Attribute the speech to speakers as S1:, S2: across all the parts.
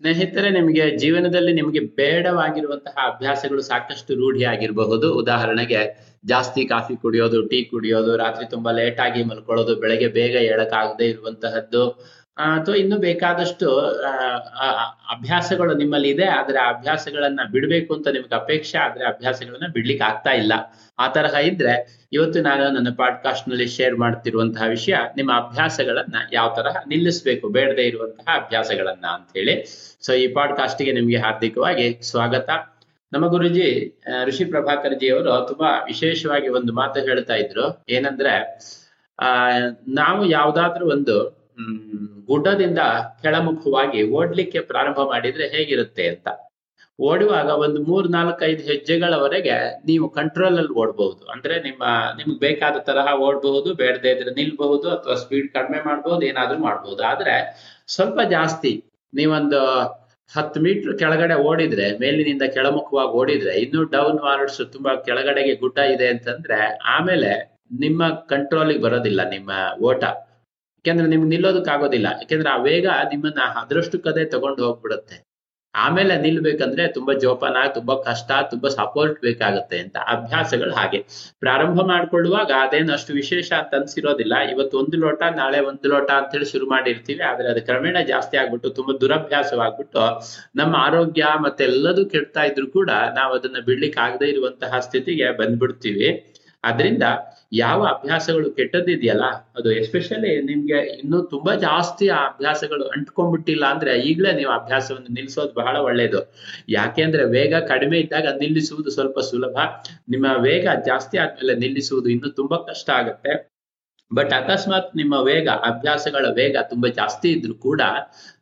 S1: ಸ್ನೇಹಿತರೆ, ನಿಮಗೆ ಜೀವನದಲ್ಲಿ ನಿಮಗೆ ಬೇಡವಾಗಿರುವಂತಹ ಅಭ್ಯಾಸಗಳು ಸಾಕಷ್ಟು ರೂಢಿ ಆಗಿರಬಹುದು. ಉದಾಹರಣೆಗೆ, ಜಾಸ್ತಿ ಕಾಫಿ ಕುಡಿಯೋದು, ಟೀ ಕುಡಿಯೋದು, ರಾತ್ರಿ ತುಂಬಾ ಲೇಟ್ ಆಗಿ ಮಲ್ಕೊಳ್ಳೋದು, ಬೆಳಗ್ಗೆ ಬೇಗ ಏಳಕ್ಕಾಗದೆ ಇರುವಂತಹದ್ದು ಅಥವಾ ಇನ್ನು ಬೇಕಾದಷ್ಟು ಅಭ್ಯಾಸಗಳು ನಿಮ್ಮಲ್ಲಿ ಇದೆ, ಆದ್ರೆ ಆ ಅಭ್ಯಾಸಗಳನ್ನ ಬಿಡ್ಬೇಕು ಅಂತ ನಿಮ್ಗೆ ಅಪೇಕ್ಷೆ, ಆದ್ರೆ ಅಭ್ಯಾಸಗಳನ್ನ ಬಿಡ್ಲಿಕ್ಕೆ ಆಗ್ತಾ ಇಲ್ಲ. ಆ ತರಹ ಇದ್ರೆ ಇವತ್ತು ನಾನು ನನ್ನ ಪಾಡ್ಕಾಸ್ಟ್ನಲ್ಲಿ ಶೇರ್ ಮಾಡ್ತಿರುವಂತಹ ವಿಷಯ, ನಿಮ್ಮ ಅಭ್ಯಾಸಗಳನ್ನ ಯಾವ ತರಹ ನಿಲ್ಲಿಸಬೇಕು, ಬೇಡದೆ ಇರುವಂತಹ ಅಭ್ಯಾಸಗಳನ್ನ ಅಂತ ಹೇಳಿ ಸೊ ಈ ಪಾಡ್ಕಾಸ್ಟ್ಗೆ ನಿಮ್ಗೆ ಹಾರ್ದಿಕವಾಗಿ ಸ್ವಾಗತ. ನಮ್ಮ ಗುರುಜಿ ಋಷಿ ಪ್ರಭಾಕರ್ ಜಿ ಅವರು ತುಂಬಾ ವಿಶೇಷವಾಗಿ ಒಂದು ಮಾತು ಹೇಳ್ತಾ ಇದ್ರು. ಏನಂದ್ರೆ, ಆ, ನಾವು ಯಾವ್ದಾದ್ರೂ ಒಂದು ಗುಡ್ಡದಿಂದ ಕೆಳಮುಖವಾಗಿ ಓಡ್ಲಿಕ್ಕೆ ಪ್ರಾರಂಭ ಮಾಡಿದ್ರೆ ಹೇಗಿರುತ್ತೆ ಅಂತ. ಓಡುವಾಗ ಒಂದು ಮೂರ್ ನಾಲ್ಕೈದು ಹೆಜ್ಜೆಗಳವರೆಗೆ ನೀವು ಕಂಟ್ರೋಲ್ ಅಲ್ಲಿ ಓಡಬಹುದು. ಅಂದ್ರೆ ನಿಮ್ಮ, ನಿಮ್ಗೆ ಬೇಕಾದ ತರಹ ಓಡಬಹುದು, ಬೇಡದೇ ಇದ್ರೆ ನಿಲ್ಬಹುದು, ಅಥವಾ ಸ್ಪೀಡ್ ಕಡಿಮೆ ಮಾಡಬಹುದು, ಏನಾದ್ರೂ ಮಾಡಬಹುದು. ಆದ್ರೆ ಸ್ವಲ್ಪ ಜಾಸ್ತಿ ನೀವೊಂದು ಹತ್ತು ಮೀಟರ್ ಕೆಳಗಡೆ ಓಡಿದ್ರೆ, ಮೇಲಿನಿಂದ ಕೆಳಮುಖವಾಗಿ ಓಡಿದ್ರೆ, ಇನ್ನು ಡೌನ್ ವಾರ್ಡ್ಸ್ ತುಂಬಾ ಕೆಳಗಡೆಗೆ ಗುಡ್ಡ ಇದೆ ಅಂತಂದ್ರೆ ಆಮೇಲೆ ನಿಮ್ಮ ಕಂಟ್ರೋಲಿಗೆ ಬರೋದಿಲ್ಲ ನಿಮ್ಮ ಓಟ. ಯಾಕೆಂದ್ರೆ ನಿಮ್ಗೆ ನಿಲ್ಲೋದಕ್ಕಾಗೋದಿಲ್ಲ ಯಾಕೆಂದ್ರೆ ಆ ವೇಗ ನಿಮ್ಮನ್ನ ಅದರಷ್ಟು ಕದೆ ತಗೊಂಡು ಹೋಗ್ಬಿಡುತ್ತೆ. ಆಮೇಲೆ ನಿಲ್ಬೇಕಂದ್ರೆ ತುಂಬಾ ಜೋಪಾನ, ತುಂಬಾ ಕಷ್ಟ, ತುಂಬಾ ಸಪೋರ್ಟ್ ಬೇಕಾಗುತ್ತೆ ಅಂತ ಅಭ್ಯಾಸಗಳು ಹಾಗೆ. ಪ್ರಾರಂಭ ಮಾಡ್ಕೊಳ್ಳುವಾಗ ಅದೇನು ಅಷ್ಟು ವಿಶೇಷ ಅಂತ ಅನ್ಸಿರೋದಿಲ್ಲ. ಇವತ್ತು ಒಂದು ಲೋಟ, ನಾಳೆ ಒಂದು ಲೋಟ ಅಂತ ಹೇಳಿ ಶುರು ಮಾಡಿರ್ತೀವಿ. ಆದ್ರೆ ಅದು ಕ್ರಮೇಣ ಜಾಸ್ತಿ ಆಗ್ಬಿಟ್ಟು, ತುಂಬಾ ದುರಭ್ಯಾಸವಾಗ್ಬಿಟ್ಟು ನಮ್ಮ ಆರೋಗ್ಯ ಮತ್ತೆ ಎಲ್ಲದೂ ಕೆಡ್ತಾ ಇದ್ರು ಕೂಡ ನಾವು ಅದನ್ನ ಬಿಡ್ಲಿಕ್ಕೆ ಆಗದೆ ಇರುವಂತಹ ಸ್ಥಿತಿಗೆ ಬಂದ್ಬಿಡ್ತೀವಿ. ಅದರಿಂದ ಯಾವ ಅಭ್ಯಾಸಗಳು ಕೆಟ್ಟದಿದೆಯಲ್ಲ ಅದು ಎಸ್ಪೆಷಲಿ ನಿಮ್ಗೆ ಇನ್ನೂ ತುಂಬಾ ಜಾಸ್ತಿ ಆ ಅಭ್ಯಾಸಗಳು ಅಂಟ್ಕೊಂಡ್ಬಿಟ್ಟಿಲ್ಲ ಅಂದ್ರೆ ಈಗಲೇ ನೀವು ಅಭ್ಯಾಸವನ್ನು ನಿಲ್ಲಿಸೋದು ಬಹಳ ಒಳ್ಳೆಯದು ಯಾಕೆಂದ್ರೆ ವೇಗ ಕಡಿಮೆ ಇದ್ದಾಗ ನಿಲ್ಲಿಸುವುದು ಸ್ವಲ್ಪ ಸುಲಭ. ನಿಮ್ಮ ವೇಗ ಜಾಸ್ತಿ ಆದ್ಮೇಲೆ ನಿಲ್ಲಿಸುವುದು ಇನ್ನೂ ತುಂಬಾ ಕಷ್ಟ ಆಗುತ್ತೆ. ಬಟ್ ಅಕಸ್ಮಾತ್ ನಿಮ್ಮ ವೇಗ, ಅಭ್ಯಾಸಗಳ ವೇಗ ತುಂಬಾ ಜಾಸ್ತಿ ಇದ್ರು ಕೂಡ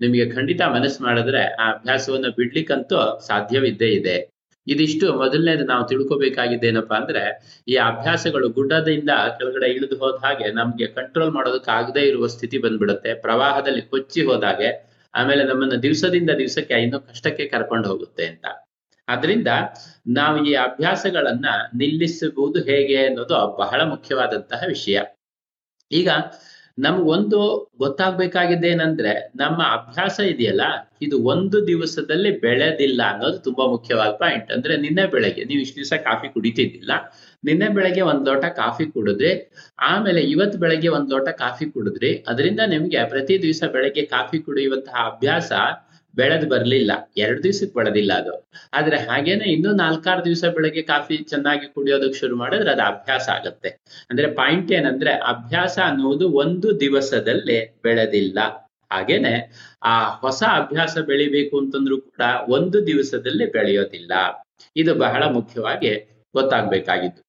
S1: ನಿಮಗೆ ಖಂಡಿತ ಮನಸ್ಸು ಮಾಡಿದ್ರೆ ಆ ಅಭ್ಯಾಸವನ್ನ ಬಿಡ್ಲಿಕ್ಕಂತೂ ಸಾಧ್ಯವಿದ್ದೇ ಇದೆ. ಇದಿಷ್ಟು ಮೊದಲನೇದು ನಾವು ತಿಳ್ಕೊಬೇಕಾಗಿದ್ದೇನಪ್ಪಾ ಅಂದ್ರೆ, ಈ ಅಭ್ಯಾಸಗಳು ಗುಡ್ಡದಿಂದ ಕೆಳಗಡೆ ಇಳಿದು ಹೋದ ಹಾಗೆ ನಮ್ಗೆ ಕಂಟ್ರೋಲ್ ಮಾಡೋದಕ್ಕೆ ಆಗದೆ ಇರುವ ಸ್ಥಿತಿ ಬಂದ್ಬಿಡುತ್ತೆ. ಪ್ರವಾಹದಲ್ಲಿ ಕೊಚ್ಚಿ ಹೋದಾಗೆ ಆಮೇಲೆ ನಮ್ಮನ್ನ ದಿವಸದಿಂದ ದಿವಸಕ್ಕೆ ಇನ್ನೂ ಕಷ್ಟಕ್ಕೆ ಕರ್ಕೊಂಡು ಹೋಗುತ್ತೆ ಅಂತ. ಆದ್ರಿಂದ ನಾವು ಈ ಅಭ್ಯಾಸಗಳನ್ನ ನಿಲ್ಲಿಸಬಹುದು ಹೇಗೆ ಅನ್ನೋದು ಬಹಳ ಮುಖ್ಯವಾದಂತಹ ವಿಷಯ. ಈಗ ನಮ್ಗೊಂದು ಗೊತ್ತಾಗ್ಬೇಕಾಗಿದ್ದೇನಂದ್ರೆ, ನಮ್ಮ ಅಭ್ಯಾಸ ಇದೆಯಲ್ಲ, ಇದು ಒಂದು ದಿವಸದಲ್ಲಿ ಬೆಳೆದಿಲ್ಲ ಅನ್ನೋದು ತುಂಬಾ ಮುಖ್ಯವಾದ ಪಾಯಿಂಟ್ ಅಂದ್ರೆ ನಿನ್ನೆ ಬೆಳಗ್ಗೆ, ನೀವು ಇಷ್ಟು ದಿವಸ ಕಾಫಿ ಕುಡಿತಿದ್ದಿಲ್ಲ. ನಿನ್ನೆ ಬೆಳಗ್ಗೆ ಒಂದ್ ಲೋಟ ಕಾಫಿ ಕುಡಿದ್ರಿ, ಆಮೇಲೆ ಇವತ್ತು ಬೆಳಗ್ಗೆ ಒಂದ್ ಲೋಟ ಕಾಫಿ ಕುಡಿದ್ರಿ, ಅದರಿಂದ ನಿಮ್ಗೆ ಪ್ರತಿ ದಿವಸ ಬೆಳಗ್ಗೆ ಕಾಫಿ ಕುಡಿಯುವಂತಹ ಅಭ್ಯಾಸ ಬೆಳೆದು ಬರ್ಲಿಲ್ಲ. ಎರಡು ದಿವಸಕ್ಕೆ ಬೆಳೆದಿಲ್ಲ ಅದು. ಆದ್ರೆ ಹಾಗೇನೆ ಇನ್ನೂ ನಾಲ್ಕಾರು ದಿವಸ ಬೆಳಗ್ಗೆ ಕಾಫಿ ಚೆನ್ನಾಗಿ ಕುಡಿಯೋದಕ್ಕೆ ಶುರು ಮಾಡಿದ್ರೆ ಅದು ಅಭ್ಯಾಸ ಆಗತ್ತೆ. ಅಂದ್ರೆ ಪಾಯಿಂಟ್ ಏನಂದ್ರೆ ಅಭ್ಯಾಸ ಅನ್ನೋದು ಒಂದು ದಿವಸದಲ್ಲಿ ಬೆಳೆದಿಲ್ಲ. ಹಾಗೇನೆ ಆ ಹೊಸ ಅಭ್ಯಾಸ ಬೆಳಿಬೇಕು ಅಂತಂದ್ರೂ ಕೂಡ ಒಂದು ದಿವಸದಲ್ಲಿ ಬೆಳೆಯೋದಿಲ್ಲ. ಇದು ಬಹಳ ಮುಖ್ಯವಾಗಿ ಗೊತ್ತಾಗ್ಬೇಕಾಗಿತ್ತು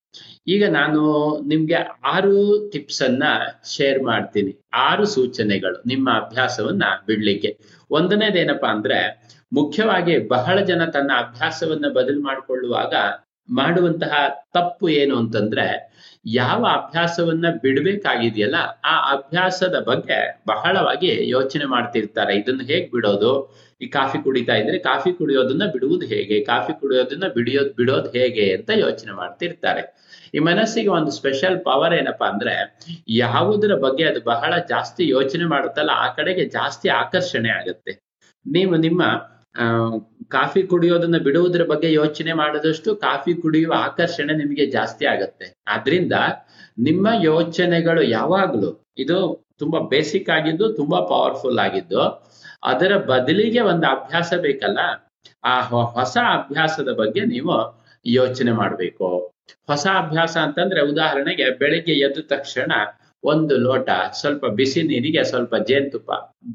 S1: ಈಗ ನಾನು ನಿಮ್ಗೆ ಆರು ಟಿಪ್ಸ್ ಅನ್ನ ಶೇರ್ ಮಾಡ್ತೀನಿ. ಆರು ಸೂಚನೆಗಳು ನಿಮ್ಮ ಅಭ್ಯಾಸವನ್ನ ಬಿಡ್ಲಿಕ್ಕೆ. ಒಂದನೇದೇನಪ್ಪಾ ಅಂದ್ರೆ ಮುಖ್ಯವಾಗಿ ಬಹಳ ಜನ ತನ್ನ ಅಭ್ಯಾಸವನ್ನ ಬದಲು ಮಾಡಿಕೊಳ್ಳುವಾಗ ಮಾಡುವಂತಹ ತಪ್ಪು ಏನು ಅಂತಂದ್ರೆ, ಯಾವ ಅಭ್ಯಾಸವನ್ನ ಬಿಡ್ಬೇಕಾಗಿದೆಯಲ್ಲ, ಆ ಅಭ್ಯಾಸದ ಬಗ್ಗೆ ಬಹಳವಾಗಿ ಯೋಚನೆ ಮಾಡ್ತಿರ್ತಾರೆ. ಇದನ್ನ ಹೇಗ್ ಬಿಡೋದು? ಈ ಕಾಫಿ ಕುಡಿತಾ ಇದ್ರೆ ಕಾಫಿ ಕುಡಿಯೋದನ್ನ ಬಿಡುವುದು ಹೇಗೆ? ಕಾಫಿ ಕುಡಿಯೋದನ್ನ ಬಿಡಿಯೋದ್, ಬಿಡೋದು ಹೇಗೆ ಅಂತ ಯೋಚನೆ ಮಾಡ್ತಿರ್ತಾರೆ. ಈ ಮನಸ್ಸಿಗೆ ಒಂದು ಸ್ಪೆಷಲ್ ಪವರ್ ಏನಪ್ಪಾ ಅಂದ್ರೆ, ಯಾವುದರ ಬಗ್ಗೆ ಅದು ಬಹಳ ಜಾಸ್ತಿ ಯೋಚನೆ ಮಾಡುತ್ತಲ್ಲ, ಆ ಕಡೆಗೆ ಜಾಸ್ತಿ ಆಕರ್ಷಣೆ ಆಗುತ್ತೆ. ನೀವು ನಿಮ್ಮ ಕಾಫಿ ಕುಡಿಯೋದನ್ನ ಬಿಡುವುದರ ಬಗ್ಗೆ ಯೋಚನೆ ಮಾಡಿದಷ್ಟು ಕಾಫಿ ಕುಡಿಯುವ ಆಕರ್ಷಣೆ ನಿಮಗೆ ಜಾಸ್ತಿ ಆಗತ್ತೆ. ಆದ್ರಿಂದ ನಿಮ್ಮ ಯೋಚನೆಗಳು ಯಾವಾಗ್ಲೂ ಇದು ತುಂಬಾ ಬೇಸಿಕ್ ಆಗಿದ್ದು ತುಂಬಾ ಪವರ್ಫುಲ್ ಆಗಿದ್ದು ಅದರ ಬದಲಿಗೆ ಒಂದು ಅಭ್ಯಾಸ ಬೇಕಲ್ಲ? ಆ ಹೊಸ ಅಭ್ಯಾಸದ ಬಗ್ಗೆ ನೀವು ಯೋಚನೆ ಮಾಡ್ಬೇಕು. ಹೊಸ ಅಭ್ಯಾಸ ಅಂತಂದ್ರೆ ಉದಾಹರಣೆಗೆ ಬೆಳಿಗ್ಗೆ ಎದ್ದ ತಕ್ಷಣ ಒಂದು ಲೋಟ ಸ್ವಲ್ಪ ಬಿಸಿ ನೀರಿಗೆ ಸ್ವಲ್ಪ ಜೇನುತುಪ್ಪ,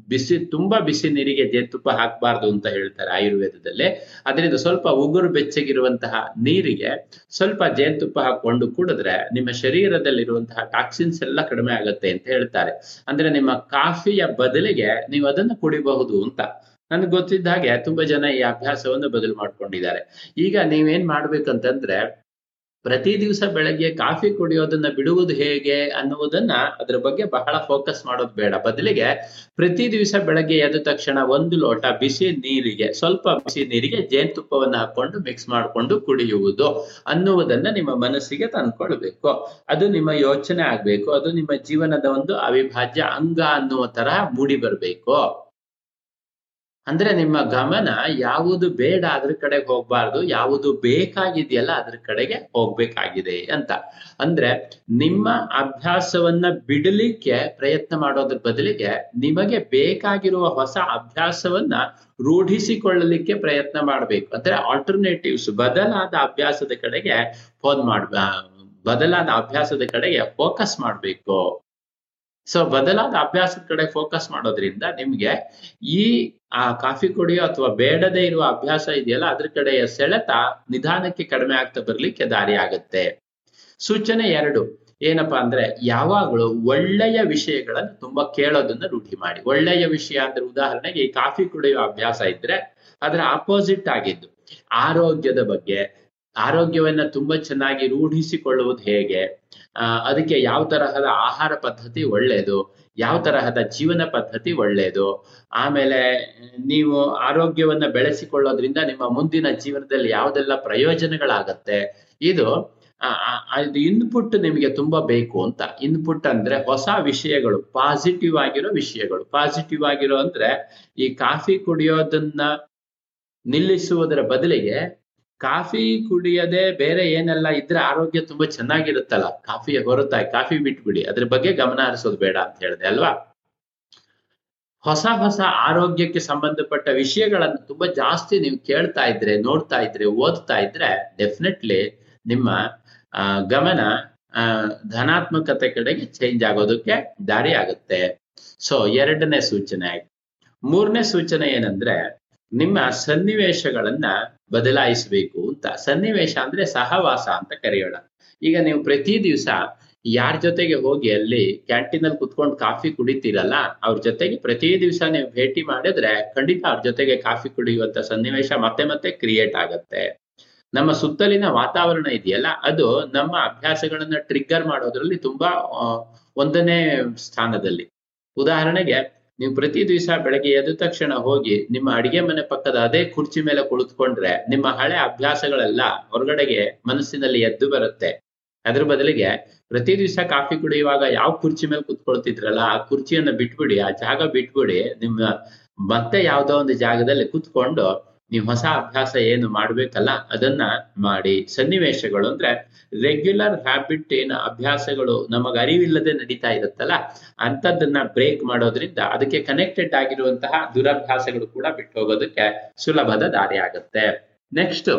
S1: ಬಿಸಿ, ತುಂಬಾ ಬಿಸಿ ನೀರಿಗೆ ಜೇನುತುಪ್ಪ ಹಾಕಬಾರ್ದು ಅಂತ ಹೇಳ್ತಾರೆ ಆಯುರ್ವೇದದಲ್ಲಿ. ಅದರಿಂದ ಸ್ವಲ್ಪ ಉಗುರು ಬೆಚ್ಚಗಿರುವಂತಹ ನೀರಿಗೆ ಸ್ವಲ್ಪ ಜೇನುತುಪ್ಪ ಹಾಕೊಂಡು ಕುಡಿದ್ರೆ ನಿಮ್ಮ ಶರೀರದಲ್ಲಿರುವಂತಹ ಟಾಕ್ಸಿನ್ಸ್ ಎಲ್ಲ ಕಡಿಮೆ ಆಗುತ್ತೆ ಅಂತ ಹೇಳ್ತಾರೆ. ಅಂದ್ರೆ ನಿಮ್ಮ ಕಾಫಿಯ ಬದಲಿಗೆ ನೀವು ಅದನ್ನು ಕುಡಿಬಹುದು ಅಂತ. ನನ್ಗೆ ಗೊತ್ತಿದ್ದ ಹಾಗೆ ತುಂಬಾ ಜನ ಈ ಅಭ್ಯಾಸವನ್ನು ಬದಲು ಮಾಡ್ಕೊಂಡಿದ್ದಾರೆ. ಈಗ ನೀವೇನ್ ಮಾಡ್ಬೇಕಂತಂದ್ರೆ ಪ್ರತಿ ದಿವಸ ಬೆಳಗ್ಗೆ ಕಾಫಿ ಕುಡಿಯೋದನ್ನ ಬಿಡುವುದು ಹೇಗೆ ಅನ್ನುವುದನ್ನ ಅದ್ರ ಬಗ್ಗೆ ಬಹಳ ಫೋಕಸ್ ಮಾಡೋದು ಬೇಡ. ಬದಲಿಗೆ ಪ್ರತಿ ದಿವಸ ಬೆಳಗ್ಗೆ ಎದ್ದ ತಕ್ಷಣ ಒಂದು ಲೋಟ ಬಿಸಿ ನೀರಿಗೆ, ಸ್ವಲ್ಪ ಬಿಸಿ ನೀರಿಗೆ ಜೇನುತುಪ್ಪವನ್ನು ಹಾಕೊಂಡು ಮಿಕ್ಸ್ ಮಾಡಿಕೊಂಡು ಕುಡಿಯುವುದು ಅನ್ನುವುದನ್ನ ನಿಮ್ಮ ಮನಸ್ಸಿಗೆ ತಂದ್ಕೊಳ್ಬೇಕು. ಅದು ನಿಮ್ಮ ಯೋಚನೆ ಆಗ್ಬೇಕು, ಅದು ನಿಮ್ಮ ಜೀವನದ ಒಂದು ಅವಿಭಾಜ್ಯ ಅಂಗ ಅನ್ನುವ ತರಹ ಮೂಡಿ ಬರ್ಬೇಕು. ಅಂದ್ರೆ ನಿಮ್ಮ ಗಮನ ಯಾವುದು ಬೇಡ ಅದ್ರ ಕಡೆಗೆ ಹೋಗ್ಬಾರ್ದು, ಯಾವುದು ಬೇಕಾಗಿದೆಯಲ್ಲ ಅದ್ರ ಕಡೆಗೆ ಹೋಗ್ಬೇಕಾಗಿದೆ ಅಂತ. ಅಂದ್ರೆ ನಿಮ್ಮ ಅಭ್ಯಾಸವನ್ನ ಬಿಡಲಿಕ್ಕೆ ಪ್ರಯತ್ನ ಮಾಡೋದ್ರ ಬದಲಿಗೆ ನಿಮಗೆ ಬೇಕಾಗಿರುವ ಹೊಸ ಅಭ್ಯಾಸವನ್ನ ರೂಢಿಸಿಕೊಳ್ಳಲಿಕ್ಕೆ ಪ್ರಯತ್ನ ಮಾಡಬೇಕು. ಅಂದ್ರೆ ಆಲ್ಟರ್ನೇಟಿವ್ಸ್ ಬದಲಾದ ಅಭ್ಯಾಸದ ಕಡೆಗೆ ಫೋನ್ ಮಾಡ್ ಬದಲಾದ ಅಭ್ಯಾಸದ ಕಡೆಗೆ ಫೋಕಸ್ ಮಾಡಬೇಕು. ಸೊ ಬದಲಾದ ಅಭ್ಯಾಸದ ಕಡೆ ಫೋಕಸ್ ಮಾಡೋದ್ರಿಂದ ನಿಮ್ಗೆ ಈ, ಆ ಕಾಫಿ ಕುಡಿಯೋ ಅಥವಾ ಬೇಡದೇ ಇರುವ ಅಭ್ಯಾಸ ಇದೆಯಲ್ಲ, ಅದ್ರ ಕಡೆಯ ಸೆಳೆತ ನಿಧಾನಕ್ಕೆ ಕಡಿಮೆ ಆಗ್ತಾ ಬರ್ಲಿಕ್ಕೆ ದಾರಿ ಆಗುತ್ತೆ. ಸೂಚನೆ ಎರಡು, ಏನಪ್ಪಾ ಅಂದ್ರೆ ಯಾವಾಗಲೂ ಒಳ್ಳೆಯ ವಿಷಯಗಳನ್ನು ತುಂಬಾ ಕೇಳೋದನ್ನ ರೂಢಿ ಮಾಡಿ. ಒಳ್ಳೆಯ ವಿಷಯ ಅಂದ್ರೆ ಉದಾಹರಣೆಗೆ ಈ ಕಾಫಿ ಕುಡಿಯುವ ಅಭ್ಯಾಸ ಇದ್ರೆ ಅದರ ಅಪೋಸಿಟ್ ಆಗಿದ್ದು, ಆರೋಗ್ಯದ ಬಗ್ಗೆ ಆರೋಗ್ಯವನ್ನ ತುಂಬಾ ಚೆನ್ನಾಗಿ ರೂಢಿಸಿಕೊಳ್ಳುವುದು ಹೇಗೆ? ಅದಕ್ಕೆ ಯಾವ ತರಹದ ಆಹಾರ ಪದ್ಧತಿ ಒಳ್ಳೆಯದು ಯಾವ ತರಹದ ಜೀವನ ಪದ್ಧತಿ ಒಳ್ಳೆಯದು ಆಮೇಲೆ ನೀವು ಆರೋಗ್ಯವನ್ನ ಬೆಳೆಸಿಕೊಳ್ಳೋದ್ರಿಂದ ನಿಮ್ಮ ಮುಂದಿನ ಜೀವನದಲ್ಲಿ ಯಾವುದೆಲ್ಲ ಪ್ರಯೋಜನಗಳಾಗತ್ತೆ? ಇದು ಇದು ಇನ್ಪುಟ್ ನಿಮಗೆ ತುಂಬಾ ಬೇಕು ಅಂತ. ಇನ್ಪುಟ್ ಅಂದ್ರೆ ಹೊಸ ವಿಷಯಗಳು ಪಾಸಿಟಿವ್ ಆಗಿರೋ ವಿಷಯಗಳು. ಪಾಸಿಟಿವ್ ಆಗಿರೋ ಅಂದ್ರೆ ಈ ಕಾಫಿ ಕುಡಿಯೋದನ್ನ ನಿಲ್ಲಿಸುವುದರ ಬದಲಿಗೆ ಕಾಫಿ ಕುಡಿಯದೆ ಬೇರೆ ಏನೆಲ್ಲ ಇದ್ರೆ ಆರೋಗ್ಯ ತುಂಬಾ ಚೆನ್ನಾಗಿರುತ್ತಲ್ಲ? ಕಾಫಿ ಹೊರತಾಗಿ ಕಾಫಿ ಬಿಟ್ಬಿಡಿ. ಅದ್ರ ಬಗ್ಗೆ ಗಮನ ಹರಿಸೋದು ಬೇಡ ಅಂತ ಹೇಳಿದೆ, ಅಲ್ವಾ? ಹೊಸ ಹೊಸ ಆರೋಗ್ಯಕ್ಕೆ ಸಂಬಂಧಪಟ್ಟ ವಿಷಯಗಳನ್ನು ತುಂಬಾ ಜಾಸ್ತಿ ನೀವು ಕೇಳ್ತಾ ಇದ್ರೆ, ನೋಡ್ತಾ ಇದ್ರೆ, ಓದ್ತಾ ಇದ್ರೆ ಡೆಫಿನೆಟ್ಲಿ ನಿಮ್ಮ ಗಮನ ಧನಾತ್ಮಕತೆ ಕಡೆಗೆ ಚೇಂಜ್ ಆಗೋದಕ್ಕೆ ದಾರಿ ಆಗುತ್ತೆ ಸೊ ಎರಡನೇ ಸೂಚನೆ. ಮೂರನೇ ಸೂಚನೆ ಏನಂದ್ರೆ ನಿಮ್ಮ ಸನ್ನಿವೇಶಗಳನ್ನ ಬದಲಾಯಿಸಬೇಕು ಅಂತ. ಸನ್ನಿವೇಶ ಅಂದ್ರೆ ಸಹವಾಸ ಅಂತ ಕರೆಯೋಣ. ಈಗ ನೀವು ಪ್ರತಿ ದಿವಸ ಯಾರ ಜೊತೆಗೆ ಹೋಗಿ ಅಲ್ಲಿ ಕ್ಯಾಂಟೀನ್ ಅಲ್ಲಿ ಕುತ್ಕೊಂಡು ಕಾಫಿ ಕುಡಿತೀರಲ್ಲ, ಅವ್ರ ಜೊತೆಗೆ ಪ್ರತಿ ದಿವಸ ನೀವು ಭೇಟಿ ಮಾಡಿದ್ರೆ ಖಂಡಿತ ಅವ್ರ ಜೊತೆಗೆ ಕಾಫಿ ಕುಡಿಯುವಂತ ಸನ್ನಿವೇಶ ಮತ್ತೆ ಮತ್ತೆ ಕ್ರಿಯೇಟ್ ಆಗತ್ತೆ. ನಮ್ಮ ಸುತ್ತಲಿನ ವಾತಾವರಣ ಇದೆಯಲ್ಲ, ಅದು ನಮ್ಮ ಅಭ್ಯಾಸಗಳನ್ನ ಟ್ರಿಗ್ಗರ್ ಮಾಡೋದ್ರಲ್ಲಿ ತುಂಬಾ ಒಂದನೇ ಸ್ಥಾನದಲ್ಲಿ. ಉದಾಹರಣೆಗೆ ನೀವು ಪ್ರತಿ ದಿವಸ ಬೆಳಗ್ಗೆ ಎದ್ದ ತಕ್ಷಣ ಹೋಗಿ ನಿಮ್ಮ ಅಡಿಗೆ ಮನೆ ಪಕ್ಕದ ಅದೇ ಕುರ್ಚಿ ಮೇಲೆ ಕುಳಿತುಕೊಂಡ್ರೆ ನಿಮ್ಮ ಹಳೆ ಅಭ್ಯಾಸಗಳೆಲ್ಲ ಹೊರಗಡೆಗೆ ಮನಸ್ಸಿನಲ್ಲಿ ಎದ್ದು ಬರುತ್ತೆ. ಅದ್ರ ಬದಲಿಗೆ ಪ್ರತಿ ದಿವಸ ಕಾಫಿ ಕುಡಿಯುವಾಗ ಯಾವ ಕುರ್ಚಿ ಮೇಲೆ ಕುತ್ಕೊಳ್ತಿದ್ರಲ್ಲ, ಆ ಕುರ್ಚಿಯನ್ನ ಬಿಟ್ಬಿಡಿ, ಆ ಜಾಗ ಬಿಟ್ಬಿಡಿ, ನಿಮ್ಮ ಮತ್ತೆ ಯಾವ್ದೋ ಒಂದು ಜಾಗದಲ್ಲಿ ಕುತ್ಕೊಂಡು ನೀವು ಹೊಸ ಅಭ್ಯಾಸ ಏನು ಮಾಡ್ಬೇಕಲ್ಲ, ಅದನ್ನ ಮಾಡಿ. ಸನ್ನಿವೇಶಗಳು ಅಂದ್ರೆ ರೆಗ್ಯುಲರ್ ಹ್ಯಾಬಿಟ್ ಏನ ಅಭ್ಯಾಸಗಳು ನಮಗ ಅರಿವಿಲ್ಲದೆ ನಡೀತಾ ಇರುತ್ತಲ್ಲ ಅಂತದನ್ನ ಬ್ರೇಕ್ ಮಾಡೋದ್ರಿಂದ ಅದಕ್ಕೆ ಕನೆಕ್ಟೆಡ್ ಆಗಿರುವಂತಹ ದುರಭ್ಯಾಸಗಳು ಕೂಡ ಬಿಟ್ಟು ಹೋಗೋದಕ್ಕೆ ಸುಲಭದ ದಾರಿ ಆಗುತ್ತೆ. ನೆಕ್ಸ್ಟ್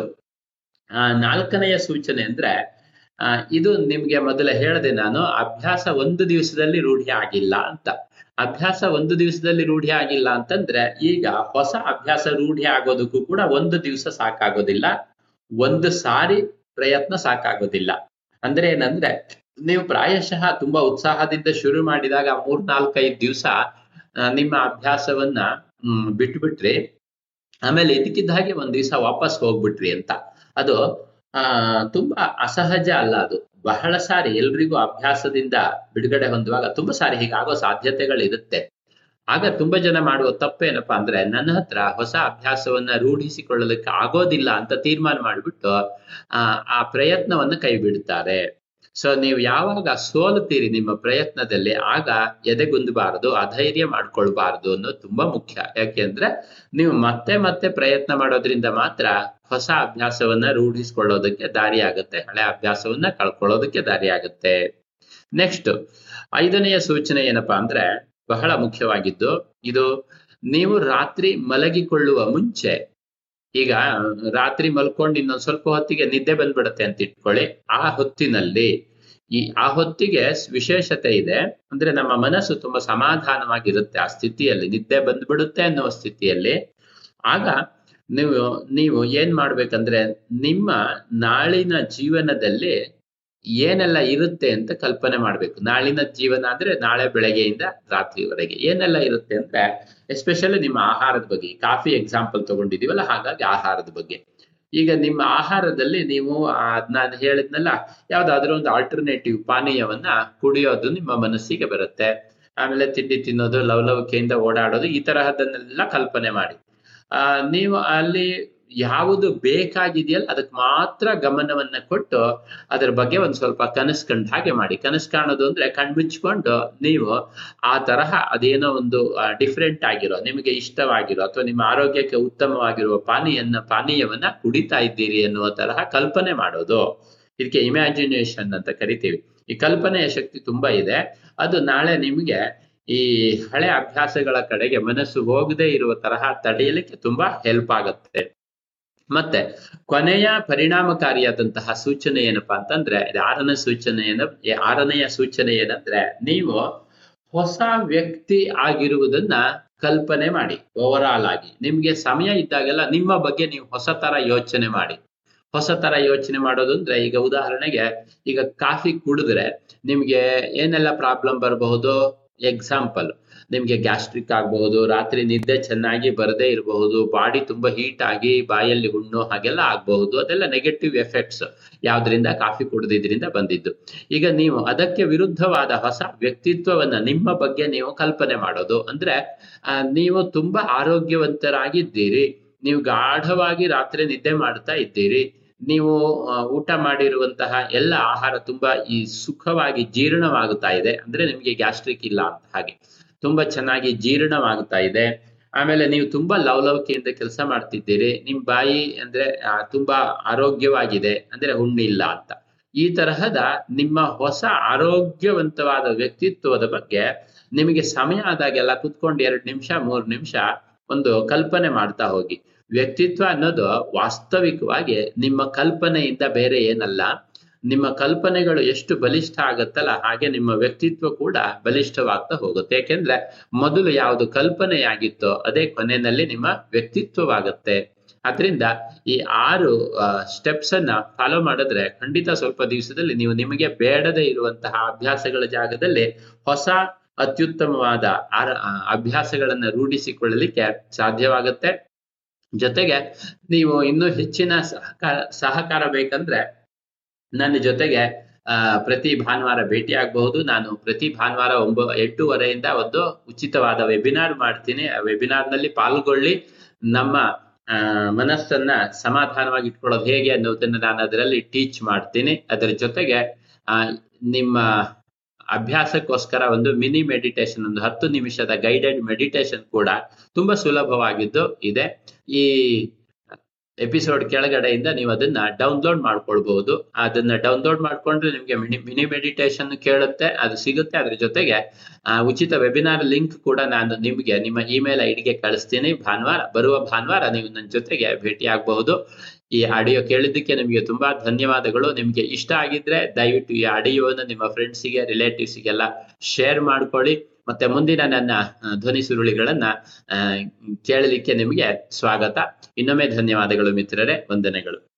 S1: ನಾಲ್ಕನೆಯ ಸೂಚನೆ ಅಂದ್ರೆ ಇದು ನಿಮ್ಗೆ ಮೊದಲೇ ಹೇಳಿದೆ ನಾನು, ಅಭ್ಯಾಸ ಒಂದು ದಿವಸದಲ್ಲಿ ರೂಢಿ ಆಗಿಲ್ಲ ಅಂತ. ಅಭ್ಯಾಸ ಒಂದು ದಿವಸದಲ್ಲಿ ರೂಢಿ ಆಗಿಲ್ಲ ಅಂತಂದ್ರೆ ಈಗ ಹೊಸ ಅಭ್ಯಾಸ ರೂಢಿ ಆಗೋದಕ್ಕೂ ಕೂಡ ಒಂದು ದಿವಸ ಸಾಕಾಗೋದಿಲ್ಲ. ಒಂದು ಸಾರಿ ಪ್ರಯತ್ನ ಸಾಕಾಗೋದಿಲ್ಲ. ಅಂದ್ರೆ ಏನಂದ್ರೆ ನೀವು ಪ್ರಾಯಶಃ ತುಂಬಾ ಉತ್ಸಾಹದಿಂದ ಶುರು ಮಾಡಿದಾಗ ಮೂರ್ ನಾಲ್ಕೈದು ದಿವಸ ನಿಮ್ಮ ಅಭ್ಯಾಸವನ್ನ, ಹ್ಮ್, ಬಿಟ್ಬಿಟ್ರಿ. ಆಮೇಲೆ ಇದಕ್ಕಿದ್ದ ಹಾಗೆ ಒಂದ್ ದಿವಸ ವಾಪಸ್ ಹೋಗ್ಬಿಟ್ರಿ ಅಂತ. ಅದು ಆ, ತುಂಬಾ ಅಸಹಜ ಅಲ್ಲ ಅದು. ಬಹಳ ಸಾರಿ ಎಲ್ರಿಗೂ ಅಭ್ಯಾಸದಿಂದ ಬಿಡುಗಡೆ ಹೊಂದುವಾಗ ತುಂಬಾ ಸಾರಿ ಹೀಗಾಗೋ ಸಾಧ್ಯತೆಗಳಿರುತ್ತೆ. ಆಗ ತುಂಬಾ ಜನ ಮಾಡುವ ತಪ್ಪೇನಪ್ಪ ಅಂದ್ರೆ, ನನ್ನ ಹತ್ರ ಹೊಸ ಅಭ್ಯಾಸವನ್ನ ರೂಢಿಸಿಕೊಳ್ಳಲಿಕ್ಕೆ ಆಗೋದಿಲ್ಲ ಅಂತ ತೀರ್ಮಾನ ಮಾಡಿಬಿಟ್ಟು, ಆ ಆ ಪ್ರಯತ್ನವನ್ನ ಕೈ ಬಿಡುತ್ತಾರೆ ಸೊ ನೀವು ಯಾವಾಗ ಸೋಲುತ್ತೀರಿ ನಿಮ್ಮ ಪ್ರಯತ್ನದಲ್ಲಿ, ಆಗ ಎದೆಗುಂದಬಾರದು, ಅಧೈರ್ಯ ಮಾಡ್ಕೊಳ್ಬಾರದು ಅನ್ನೋದು ತುಂಬಾ ಮುಖ್ಯ. ಯಾಕೆಂದ್ರೆ ನೀವು ಮತ್ತೆ ಮತ್ತೆ ಪ್ರಯತ್ನ ಮಾಡೋದ್ರಿಂದ ಮಾತ್ರ ಹೊಸ ಅಭ್ಯಾಸವನ್ನ ರೂಢಿಸ್ಕೊಳ್ಳೋದಕ್ಕೆ ದಾರಿ ಆಗುತ್ತೆ, ಹಳೆ ಅಭ್ಯಾಸವನ್ನ ಕಳ್ಕೊಳ್ಳೋದಕ್ಕೆ ದಾರಿ ಆಗುತ್ತೆ. ನೆಕ್ಸ್ಟ್, ಐದನೆಯ ಸೂಚನೆ ಏನಪ್ಪಾ ಅಂದ್ರೆ ಬಹಳ ಮುಖ್ಯವಾಗಿದ್ದು, ಇದು ನೀವು ರಾತ್ರಿ ಮಲಗಿಕೊಳ್ಳುವ ಮುಂಚೆ ಈಗ ರಾತ್ರಿ ಮಲ್ಕೊಂಡು ಇನ್ನೊಂದ್ ಸ್ವಲ್ಪ ಹೊತ್ತಿಗೆ ನಿದ್ದೆ ಬಂದ್ಬಿಡತ್ತೆ ಅಂತ ಇಟ್ಕೊಳ್ಳಿ. ಆ ಹೊತ್ತಿನಲ್ಲಿ ಈ, ಆ ಹೊತ್ತಿಗೆ ವಿಶೇಷತೆ ಇದೆ. ಅಂದ್ರೆ ನಮ್ಮ ಮನಸ್ಸು ತುಂಬಾ ಸಮಾಧಾನವಾಗಿರುತ್ತೆ ಆ ಸ್ಥಿತಿಯಲ್ಲಿ. ನಿದ್ದೆ ಬಂದ್ಬಿಡುತ್ತೆ ಅನ್ನುವ ಸ್ಥಿತಿಯಲ್ಲಿ. ಆಗ ನೀವು ನೀವು ಏನ್ ಮಾಡ್ಬೇಕಂದ್ರೆ ನಿಮ್ಮ ನಾಳಿನ ಜೀವನದಲ್ಲಿ ಏನೆಲ್ಲ ಇರುತ್ತೆ ಅಂತ ಕಲ್ಪನೆ ಮಾಡ್ಬೇಕು. ನಾಳಿನ ಜೀವನ ಅಂದ್ರೆ ನಾಳೆ ಬೆಳಗ್ಗೆಯಿಂದ ರಾತ್ರಿವರೆಗೆ. ಏನೆಲ್ಲ ಇರುತ್ತೆ ಅಂದ್ರೆ ಎಸ್ಪೆಷಲಿ ನಿಮ್ಮ ಆಹಾರದ ಬಗ್ಗೆ. ಕಾಫಿ ಎಕ್ಸಾಂಪಲ್ ತಗೊಂಡಿದೀವಲ್ಲ ಹಾಗಾಗಿ ಆಹಾರದ ಬಗ್ಗೆ. ಈಗ ನಿಮ್ಮ ಆಹಾರದಲ್ಲಿ ನೀವು ನಾನು ಹೇಳಿದ್ನಲ್ಲ, ಯಾವ್ದಾದ್ರೂ ಒಂದು ಆಲ್ಟರ್ನೇಟಿವ್ ಪಾನೀಯವನ್ನ ಕುಡಿಯೋದು ನಿಮ್ಮ ಮನಸ್ಸಿಗೆ ಬರುತ್ತೆ. ಆಮೇಲೆ ತಿಂಡಿ ತಿನ್ನೋದು ಲವಲವಿಕೆಯಿಂದ ಓಡಾಡೋದು, ಈ ತರಹದನ್ನೆಲ್ಲ ಕಲ್ಪನೆ ಮಾಡಿ. ಆ, ನೀವು ಅಲ್ಲಿ ಯಾವುದು ಬೇಕಾಗಿದೆಯಲ್ಲ ಅದಕ್ಕೆ ಮಾತ್ರ ಗಮನವನ್ನ ಕೊಟ್ಟು ಅದರ ಬಗ್ಗೆ ಒಂದ್ ಸ್ವಲ್ಪ ಕನಸು ಕಂಡ ಹಾಗೆ ಮಾಡಿ. ಕನಸು ಕಾಣೋದು ಅಂದ್ರೆ ಕಣ್ಮುಚ್ಕೊಂಡು ನೀವು ಆ ತರಹ ಅದೇನೋ ಒಂದು ಡಿಫ್ರೆಂಟ್ ಆಗಿರೋ, ನಿಮಗೆ ಇಷ್ಟವಾಗಿರೋ ಅಥವಾ ನಿಮ್ಮ ಆರೋಗ್ಯಕ್ಕೆ ಉತ್ತಮವಾಗಿರುವ ಪಾನೀಯನ್ನ, ಪಾನೀಯವನ್ನ ಕುಡಿತಾ ಇದ್ದೀರಿ ಅನ್ನುವ ತರಹ ಕಲ್ಪನೆ ಮಾಡೋದು. ಇದಕ್ಕೆ ಇಮ್ಯಾಜಿನೇಷನ್ ಅಂತ ಕರಿತೀವಿ. ಈ ಕಲ್ಪನೆಯ ಶಕ್ತಿ ತುಂಬಾ ಇದೆ. ಅದು ನಾಳೆ ನಿಮಗೆ ಈ ಹಳೆ ಅಭ್ಯಾಸಗಳ ಕಡೆಗೆ ಮನಸ್ಸು ಹೋಗದೆ ಇರುವ ತರಹ ತಡೆಯಲಿಕ್ಕೆ ತುಂಬಾ ಹೆಲ್ಪ್ ಆಗುತ್ತೆ. ಮತ್ತೆ ಕೊನೆಯ ಪರಿಣಾಮಕಾರಿಯಾದಂತಹ ಸೂಚನೆ ಏನಪ್ಪಾ ಅಂತಂದ್ರೆ ಆರನೇ ಸೂಚನೆ ಏನ ಆರನೆಯ ಸೂಚನೆ ಏನಂದ್ರೆ, ನೀವು ಹೊಸ ವ್ಯಕ್ತಿ ಆಗಿರುವುದನ್ನ ಕಲ್ಪನೆ ಮಾಡಿ ಓವರ್ ಆಲ್ ಆಗಿ. ನಿಮ್ಗೆ ಸಮಯ ಇದ್ದಾಗೆಲ್ಲ ನಿಮ್ಮ ಬಗ್ಗೆ ನೀವು ಹೊಸ ತರ ಯೋಚನೆ ಮಾಡಿ. ಹೊಸ ತರ ಯೋಚನೆ ಮಾಡೋದು ಅಂದ್ರೆ ಈಗ ಉದಾಹರಣೆಗೆ, ಈಗ ಕಾಫಿ ಕುಡಿದ್ರೆ ನಿಮ್ಗೆ ಏನೆಲ್ಲ ಪ್ರಾಬ್ಲಮ್ ಬರಬಹುದು? ಎಕ್ಸಾಂಪಲ್ ನಿಮ್ಗೆ ಗ್ಯಾಸ್ಟ್ರಿಕ್ ಆಗಬಹುದು, ರಾತ್ರಿ ನಿದ್ದೆ ಚೆನ್ನಾಗಿ ಬರದೇ ಇರಬಹುದು, ಬಾಡಿ ತುಂಬಾ ಹೀಟ್ ಆಗಿ ಬಾಯಲ್ಲಿ ಹುಣ್ಣು ಹಾಗೆಲ್ಲ ಆಗಬಹುದು, ಅದೆಲ್ಲ ನೆಗೆಟಿವ್ ಎಫೆಕ್ಟ್ಸ್ ಯಾವ್ದ್ರಿಂದ ಕಾಫಿ ಕುಡಿದಿದ್ರಿಂದ ಬಂದಿದ್ದು. ಈಗ ನೀವು ಅದಕ್ಕೆ ವಿರುದ್ಧವಾದ ಹೊಸ ವ್ಯಕ್ತಿತ್ವವನ್ನ ನಿಮ್ಮ ಬಗ್ಗೆ ನೀವು ಕಲ್ಪನೆ ಮಾಡೋದು. ಅಂದ್ರೆ ನೀವು ತುಂಬಾ ಆರೋಗ್ಯವಂತರಾಗಿದ್ದೀರಿ, ನೀವು ಗಾಢವಾಗಿ ರಾತ್ರಿ ನಿದ್ದೆ ಮಾಡ್ತಾ ಇದ್ದೀರಿ, ನೀವು ಊಟ ಮಾಡಿರುವಂತಹ ಎಲ್ಲ ಆಹಾರ ತುಂಬಾ ಈ ಸುಖವಾಗಿ ಜೀರ್ಣವಾಗುತ್ತಾ ಇದೆ, ಅಂದ್ರೆ ನಿಮ್ಗೆ ಗ್ಯಾಸ್ಟ್ರಿಕ್ ಇಲ್ಲ ಅಂತ ಹಾಗೆ. ತುಂಬಾ ಚೆನ್ನಾಗಿ ಜೀರ್ಣವಾಗ್ತಾ ಇದೆ. ಆಮೇಲೆ ನೀವು ತುಂಬಾ ಲವಲವಿಕೆಯಿಂದ ಕೆಲಸ ಮಾಡ್ತಿದ್ದೀರಿ. ನಿಮ್ ಬಾಯಿ ಅಂದ್ರೆ ತುಂಬಾ ಆರೋಗ್ಯವಾಗಿದೆ ಅಂದ್ರೆ ಹುಣ್ಣಿಲ್ಲ ಅಂತ. ಈ ತರಹದ ನಿಮ್ಮ ಹೊಸ ಆರೋಗ್ಯವಂತವಾದ ವ್ಯಕ್ತಿತ್ವದ ಬಗ್ಗೆ ನಿಮಗೆ ಸಮಯ ಆದಾಗೆಲ್ಲ ಕುತ್ಕೊಂಡು ಎರಡ್ ನಿಮಿಷ, ಮೂರ್ ನಿಮಿಷ ಒಂದು ಕಲ್ಪನೆ ಮಾಡ್ತಾ ಹೋಗಿ. ವ್ಯಕ್ತಿತ್ವ ಅನ್ನೋದು ವಾಸ್ತವಿಕವಾಗಿ ನಿಮ್ಮ ಕಲ್ಪನೆಯಿಂದ ಬೇರೆ ಏನಲ್ಲ. ನಿಮ್ಮ ಕಲ್ಪನೆಗಳು ಎಷ್ಟು ಬಲಿಷ್ಠ ಆಗತ್ತಲ್ಲ, ಹಾಗೆ ನಿಮ್ಮ ವ್ಯಕ್ತಿತ್ವ ಕೂಡ ಬಲಿಷ್ಠವಾಗ್ತಾ ಹೋಗುತ್ತೆ. ಯಾಕೆಂದ್ರೆ ಮೊದಲು ಯಾವುದು ಕಲ್ಪನೆಯಾಗಿತ್ತೋ ಅದೇ ಕೊನೆಯಲ್ಲಿ ನಿಮ್ಮ ವ್ಯಕ್ತಿತ್ವವಾಗುತ್ತೆ. ಅದರಿಂದ ಈ ಆರು ಸ್ಟೆಪ್ಸ್ ಅನ್ನ ಫಾಲೋ ಮಾಡಿದ್ರೆ ಖಂಡಿತ ಸ್ವಲ್ಪ ದಿವಸದಲ್ಲಿ ನೀವು ನಿಮಗೆ ಬೇಡದೇ ಇರುವಂತಹ ಅಭ್ಯಾಸಗಳ ಜಾಗದಲ್ಲಿ ಹೊಸ ಅತ್ಯುತ್ತಮವಾದ ಆರ ಅಭ್ಯಾಸಗಳನ್ನ ರೂಢಿಸಿಕೊಳ್ಳಲಿಕ್ಕೆ ಸಾಧ್ಯವಾಗುತ್ತೆ. ಜೊತೆಗೆ ನೀವು ಇನ್ನೂ ಹೆಚ್ಚಿನ ಸಹಕಾರ ಸಹಕಾರ ಬೇಕಂದ್ರೆ ನನ್ನ ಜೊತೆಗೆ ಪ್ರತಿ ಭಾನುವಾರ ಭೇಟಿ ಆಗಬಹುದು ನಾನು ಪ್ರತಿ ಭಾನುವಾರ ಒಂಬ, ಎಂಟೂವರೆಯಿಂದ ಒಂದು ಉಚಿತವಾದ ವೆಬಿನಾರ್ ಮಾಡ್ತೀನಿ. ಆ ವೆಬಿನಾರ್ನಲ್ಲಿ ಪಾಲ್ಗೊಳ್ಳಿ. ನಮ್ಮ ಮನಸ್ಸನ್ನ ಸಮಾಧಾನವಾಗಿ ಇಟ್ಕೊಳ್ಳೋದು ಹೇಗೆ ಅನ್ನೋದನ್ನ ನಾನು ಅದರಲ್ಲಿ ಟೀಚ್ ಮಾಡ್ತೀನಿ. ಅದರ ಜೊತೆಗೆ ನಿಮ್ಮ ಅಭ್ಯಾಸಕ್ಕೋಸ್ಕರ ಒಂದು ಮಿನಿ ಮೆಡಿಟೇಷನ್, ಒಂದು ಹತ್ತು ನಿಮಿಷದ ಗೈಡೆಡ್ ಮೆಡಿಟೇಷನ್ ಕೂಡ ತುಂಬಾ ಸುಲಭವಾಗಿದ್ದು ಇದೆ. ಈ ಎಪಿಸೋಡ್ ಕೆಳಗಡೆಯಿಂದ ನೀವು ಅದನ್ನ ಡೌನ್ಲೋಡ್ ಮಾಡ್ಕೊಳ್ಬಹುದು. ಅದನ್ನ ಡೌನ್ಲೋಡ್ ಮಾಡ್ಕೊಂಡ್ರೆ ನಿಮ್ಗೆ ಮಿನಿ ಮಿನಿ ಮೆಡಿಟೇಷನ್ ಕೇಳುತ್ತೆ, ಅದು ಸಿಗುತ್ತೆ. ಅದ್ರ ಜೊತೆಗೆ ಉಚಿತ ವೆಬಿನಾರ್ ಲಿಂಕ್ ಕೂಡ ನಾನು ನಿಮ್ಗೆ ನಿಮ್ಮ ಇಮೇಲ್ ಐಡಿಗೆ ಕಳಿಸ್ತೀನಿ. ಭಾನುವಾರ, ಬರುವ ಭಾನುವಾರ ನೀವು ನನ್ನ ಜೊತೆಗೆ ಭೇಟಿ ಆಗಬಹುದು ಈ ಆಡಿಯೋ ಕೇಳಿದ್ದಕ್ಕೆ ನಿಮಗೆ ತುಂಬಾ ಧನ್ಯವಾದಗಳು. ನಿಮ್ಗೆ ಇಷ್ಟ ಆಗಿದ್ರೆ ದಯವಿಟ್ಟು ಈ ಆಡಿಯೋನ ನಿಮ್ಮ ಫ್ರೆಂಡ್ಸಿಗೆ ರಿಲೇಟಿವ್ಸ್ಗೆಲ್ಲ ಶೇರ್ ಮಾಡ್ಕೊಳ್ಳಿ. ಮತ್ತೆ ಮುಂದಿನ ನನ್ನ ಧ್ವನಿ ಸುರುಳಿಗಳನ್ನ ಕೇಳಲಿಕ್ಕೆ ನಿಮಗೆ ಸ್ವಾಗತ. ಇನ್ನೊಮ್ಮೆ ಧನ್ಯವಾದಗಳು ಮಿತ್ರರೇ. ವಂದನೆಗಳು.